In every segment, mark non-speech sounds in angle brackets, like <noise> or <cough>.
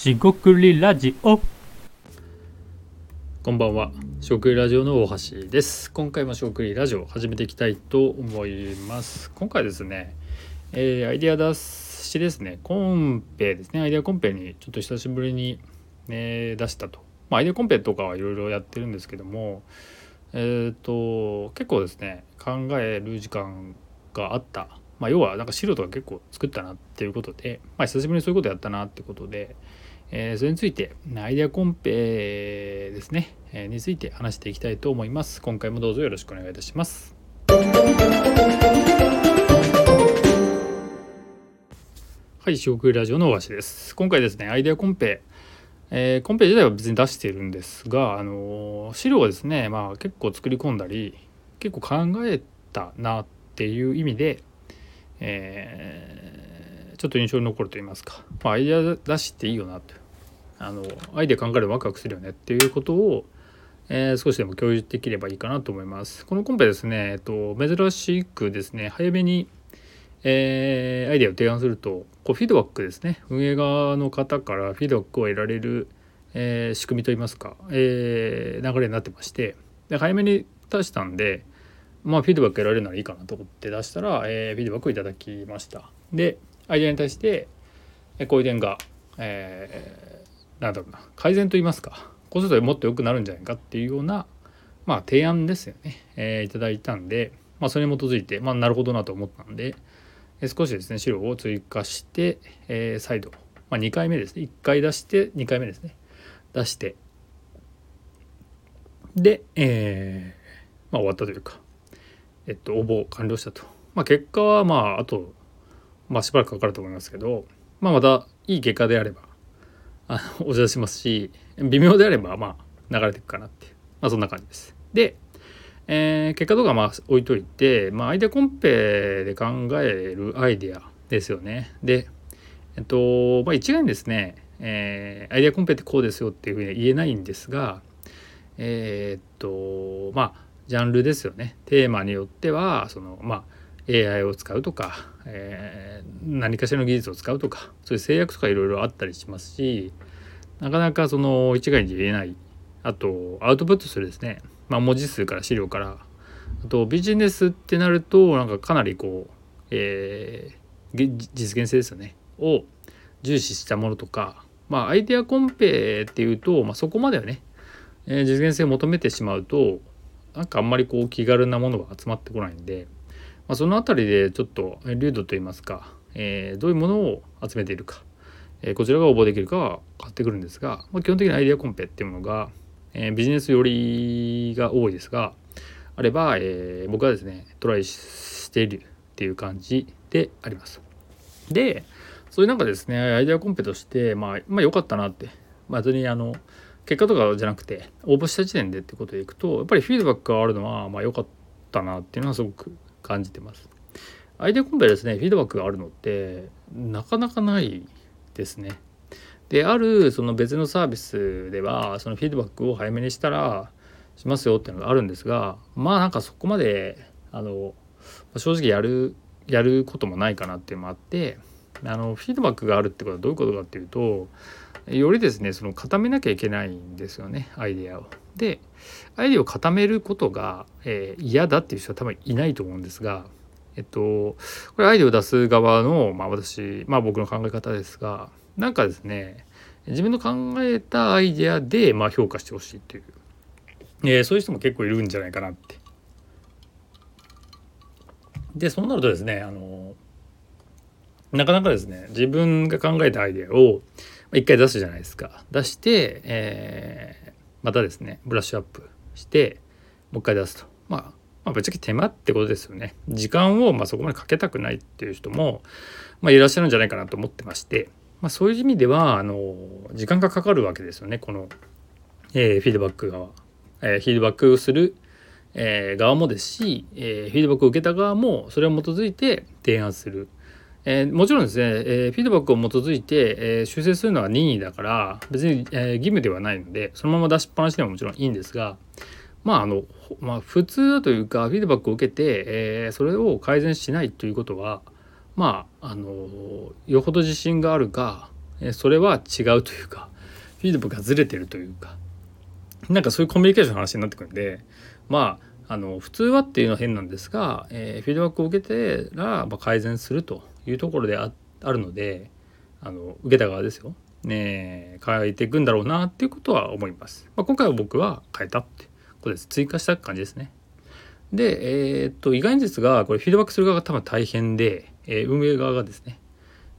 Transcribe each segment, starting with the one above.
しごくりラジオこんばんは。しごくりラジオの大橋です。今回もしごくりラジオ始めていきたいと思います。今回ですね、えーアイデア出しですね、コンペですね、アイデアコンペにちょっと久しぶりに、ね、出したと。まあ、アイデアコンペとかはいろいろやってるんですけども、えっ、と、結構ですね、考える時間があった。まあ、要はなんか資料とか結構作ったなっていうことで、まあ、久しぶりにそういうことやったなってことで、えーそれについてアイデアコンペですね、えーについて話していきたいと思います。今回もどうぞよろしくお願いいたします。はい四国ラジオの大橋です。今回ですねアイデアコンペ。えーコンペ自体は別に出しているんですが、あの資料をですね、まあ、結構作り込んだり結構考えたなっていう意味で、えーちょっと印象に残ると言いますか、まあ、アイデア出していいよなと。あのアイデア考えるとワクワクするよねっていうことを、えー少しでも共有できればいいかなと思います。このコンペですね、えっと、珍しくですね早めに、えーアイデアを提案するとこうフィードバックですね。運営側の方からフィードバックを得られる、えー仕組みといいますか、えー流れになってまして。で早めに出したんでまあフィードバック得られるならいいかなと思って出したら、えーフィードバックをいただきました。でアイデアに対してえこういう点が、えーなんだろうな改善といいますかこうするともっと良くなるんじゃないかっていうような、まあ、提案ですよね、えーいただいたんで、まあ、それに基づいて、まあ、なるほどなと思ったんで、え少しですね資料を追加して、えー再度、まあ、2回目ですね。1回出して2回目ですね。出して。で、えーまあ、終わったというか、えっと、応募完了したと。まあ、結果はまああとまあしばらくかかると思いますけど、まあ、またいい結果であればあのお知らせしますし微妙であればまあ流れていくかなって、まあ、そんな感じです。で、えー結果とかまあ置いといて、まあ、アイデアコンペで考えるアイデアですよね。で、えっとまあ、一概にですね、えーアイデアコンペってこうですよっていうふうには言えないんですがえーっとまあジャンルですよね。テーマによってはそのまあ AI を使うとか、えー何かしらの技術を使うとかそういう制約とかいろいろあったりしますしなかなかその一概に言えない。あとアウトプットするですね、まあ、文字数から資料から。あとビジネスってなるとなんかかなりこう、えー実現性ですよね。を重視したものとかまあアイデアコンペっていうと、まあ、そこまではね、え実現性を求めてしまうとなんかあんまりこう気軽なものが集まってこないんで、まあ、その辺りでちょっとえー流度といいますか、えーどういうものを集めているか、えーこちらが応募できるかは変わってくるんですが、まあ、基本的にアイデアコンペっていうものが、えービジネス寄りが多いですがあれば、えー僕はですねトライしているっていう感じであります。でそういう中ですねアイデアコンペとしてまあまあ良かったなって、まあ、別にあの結果とかじゃなくて応募した時点でってことでいくとやっぱりフィードバックがあるのはまあ良かったなっていうのはすごく感じてます。アイデアコンペですねフィードバックがあるのってなかなかないですね。であるその別のサービスではそのフィードバックを早めにしたらしますよっていうのがあるんですがまあなんかそこまであの正直やるやることもないかなっていうのもあってあのフィードバックがあるってことはどういうことかっていうとよりですねその固めなきゃいけないんですよねアイデアを。でアイデアを固めることが、えー嫌だっていう人は多分いないと思うんですがえっとこれアイデアを出す側の、まあ、私まあ僕の考え方ですがなんかですね自分の考えたアイデアで、まあ、評価してほしいっていう、えーそういう人も結構いるんじゃないかなって。でそうなるとですねあのなかなかですね自分が考えたアイデアを一回出すじゃないですか。出して、えーまたですねブラッシュアップしてもう一回出すと、まあ、まあぶっちゃけ手間ってことですよね。時間をまあそこまでかけたくないっていう人も、まあ、いらっしゃるんじゃないかなと思ってまして、まあ、そういう意味ではあの時間がかかるわけですよね。この、えーフィードバック側、えーフィードバックするえ側もですし、えーフィードバックを受けた側もそれを基づいて提案する、えーもちろんですね、えーフィードバックを基づいて、えー修正するのは任意だから別に、えー義務ではないのでそのまま出しっぱなしでももちろんいいんですがまああの、まあ、普通というかフィードバックを受けて、えーそれを改善しないということはまああのよほど自信があるか、えそれは違うというかフィードバックがずれてるというかなんかそういうコミュニケーションの話になってくるんでまああの普通はっていうのは変なんですが、えー、フィードバックを受けてら、まあ、改善すると。いうところであるのであの受けた側ですよ、ね、変えていくんだろうなっていうことは思います。まあ、今回は僕は変えたってことです。追加した感じですね。で、えー、っと意外にですがこれフィードバックする側が多分大変で、えー、運営側がですね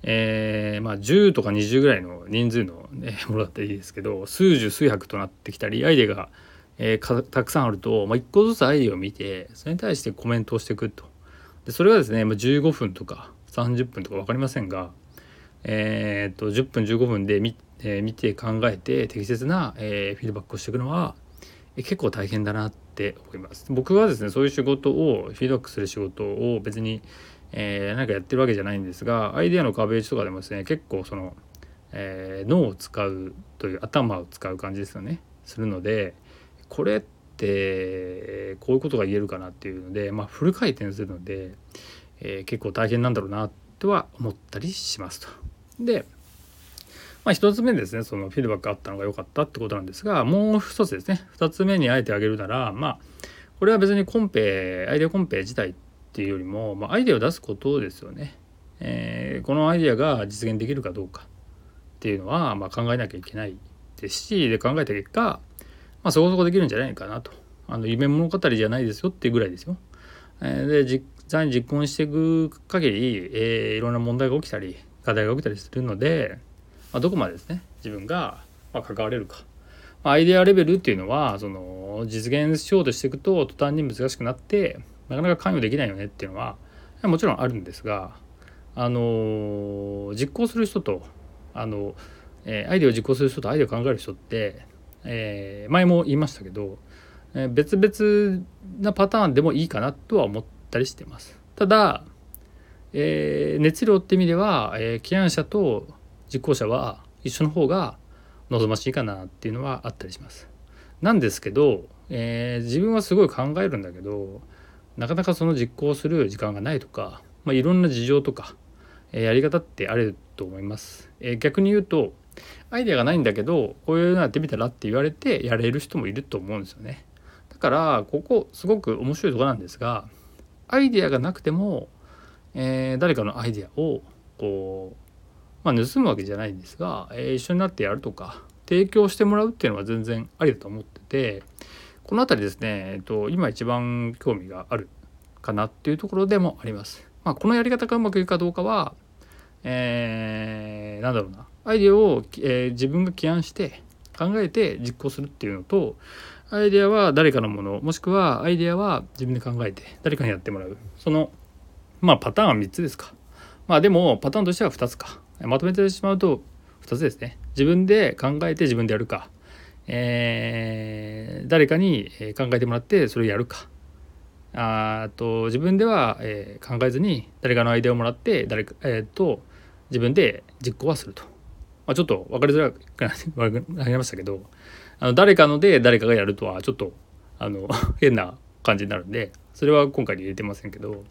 えー、まあ10とか20ぐらいの人数の、ね、<laughs> ものだったらいいですけど数十数百となってきたりアイデアが、えー、たくさんあると、まあ、1個ずつアイデアを見てそれに対してコメントをしていくとでそれがですね、まあ、15分とか30分とか分かりませんが、えー、っと10分15分で見,、えー、見て考えて適切な、えー、フィードバックをしていくのは、結構大変だなって思います。僕はですねそういう仕事をフィードバックする仕事を別にえー、なんかやってるわけじゃないんですがアイデアのカベージとかでもですね結構その、えー、脳を使うという頭を使う感じですよね。するのでこれってこういうことが言えるかなっていうので、まあ、フル回転するので、えー、結構大変なんだろうなとは思ったりしますと。でまあ、1つ目ですねそのフィードバックあったのが良かったってことなんですがもう一つですね2つ目にあえてあげるならまあこれは別にコンペアイデアコンペ自体っていうよりも、まあ、アイデアを出すことですよね。えー、このアイデアが実現できるかどうかっていうのは、まあ、考えなきゃいけないですしで考えた結果、まあ、そこそこできるんじゃないかなとあの夢物語じゃないですよっていうぐらいですよ。で実際に実行していく限り、えー、いろんな問題が起きたり課題が起きたりするので、まあ、どこまでですね自分がま関われるかま。アイデアレベルっていうのはその実現しようとしていくと途端に難しくなってなかなか関与できないよねっていうのはもちろんあるんですがあの実行する人とあの、えアイデアを実行する人とアイデアを考える人って、えー、前も言いましたけど、え、別々なパターンでもいいかなとは思ってたりしてます。ただ、えー、熱量って意味では、えー、起案者と実行者は一緒の方が望ましいかなっていうのはあったりします。なんですけど、えー、自分はすごい考えるんだけどなかなかその実行する時間がないとか、まあ、いろんな事情とか、えー、やり方ってあると思います、えー、逆に言うとアイデアがないんだけどこういうのやってみたらって言われてやれる人もいると思うんですよねだからここすごく面白いとこなんですがアイデアがなくても、えー、誰かのアイデアをこう、まあ、盗むわけじゃないんですが、えー、一緒になってやるとか提供してもらうっていうのは全然ありだと思っててこの辺りですね、えっと、今一番興味があるかなっていうところでもあります。まあ、このやり方がうまくいくかどうかは、えー、なんだろうなアイデアを、えー、自分が起案して考えて実行するっていうのとアイデアは誰かのものもしくはアイデアは自分で考えて誰かにやってもらう。そのまあパターンは3つですか。まあでもパターンとしては2つか。まとめてしまうと2つですね。自分で考えて自分でやるか。えー、誰かに考えてもらってそれをやるか。あと自分では、えー、考えずに誰かのアイデアをもらって誰か、えーと、自分で実行はすると、まあ、ちょっと分かりづらくなりましたけど。あの誰かので誰かがやるとはちょっとあの <laughs> 変な感じになるんでそれは今回に入れてませんけど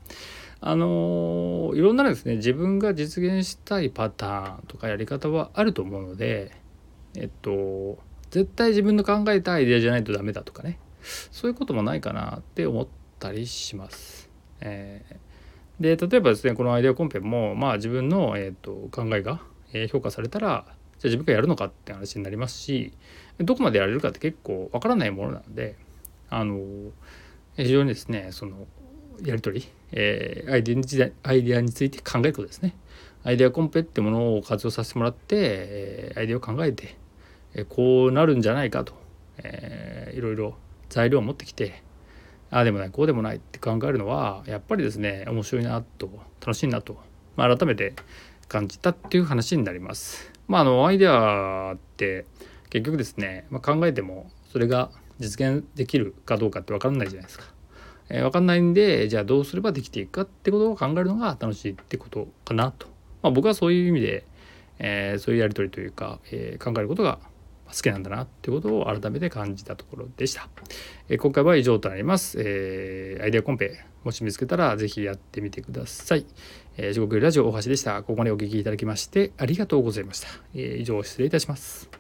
あのいろんなですね自分が実現したいパターンとかやり方はあると思うのでえっと絶対自分の考えたアイデアじゃないとダメだとかねそういうこともないかなって思ったりします。えー、で例えばですねこのアイデアコンペもまあ自分の、えーと、考えが評価されたらじゃあ自分がやるのかって話になりますしどこまでやれるかって結構わからないものなのであの非常にですねそのやり取り、えー、アイデアアイデアについて考えることですね。アイデアコンペってものを活用させてもらって、えー、アイデアを考えてえこうなるんじゃないかと、えー、いろいろ材料を持ってきてああでもないこうでもないって考えるのはやっぱりですね面白いなと楽しいなと、まあ、改めて感じたっていう話になります。まあ、あのアイデアって結局ですね、まあ、考えてもそれが実現できるかどうかって分かんないじゃないですか。えー、分かんないんでじゃあどうすればできていくかってことを考えるのが楽しいってことかなと。まあ、僕はそういう意味で、えー、そういうやり取りというか、えー、考えることが好きなんだなってことを改めて感じたところでした。え今回は以上となります。えー、アイデアコンペもし見つけたら是非やってみてください。えー、地獄ラジオ大橋でした。ここまでお聴きいただきましてありがとうございました。えー、以上失礼いたします。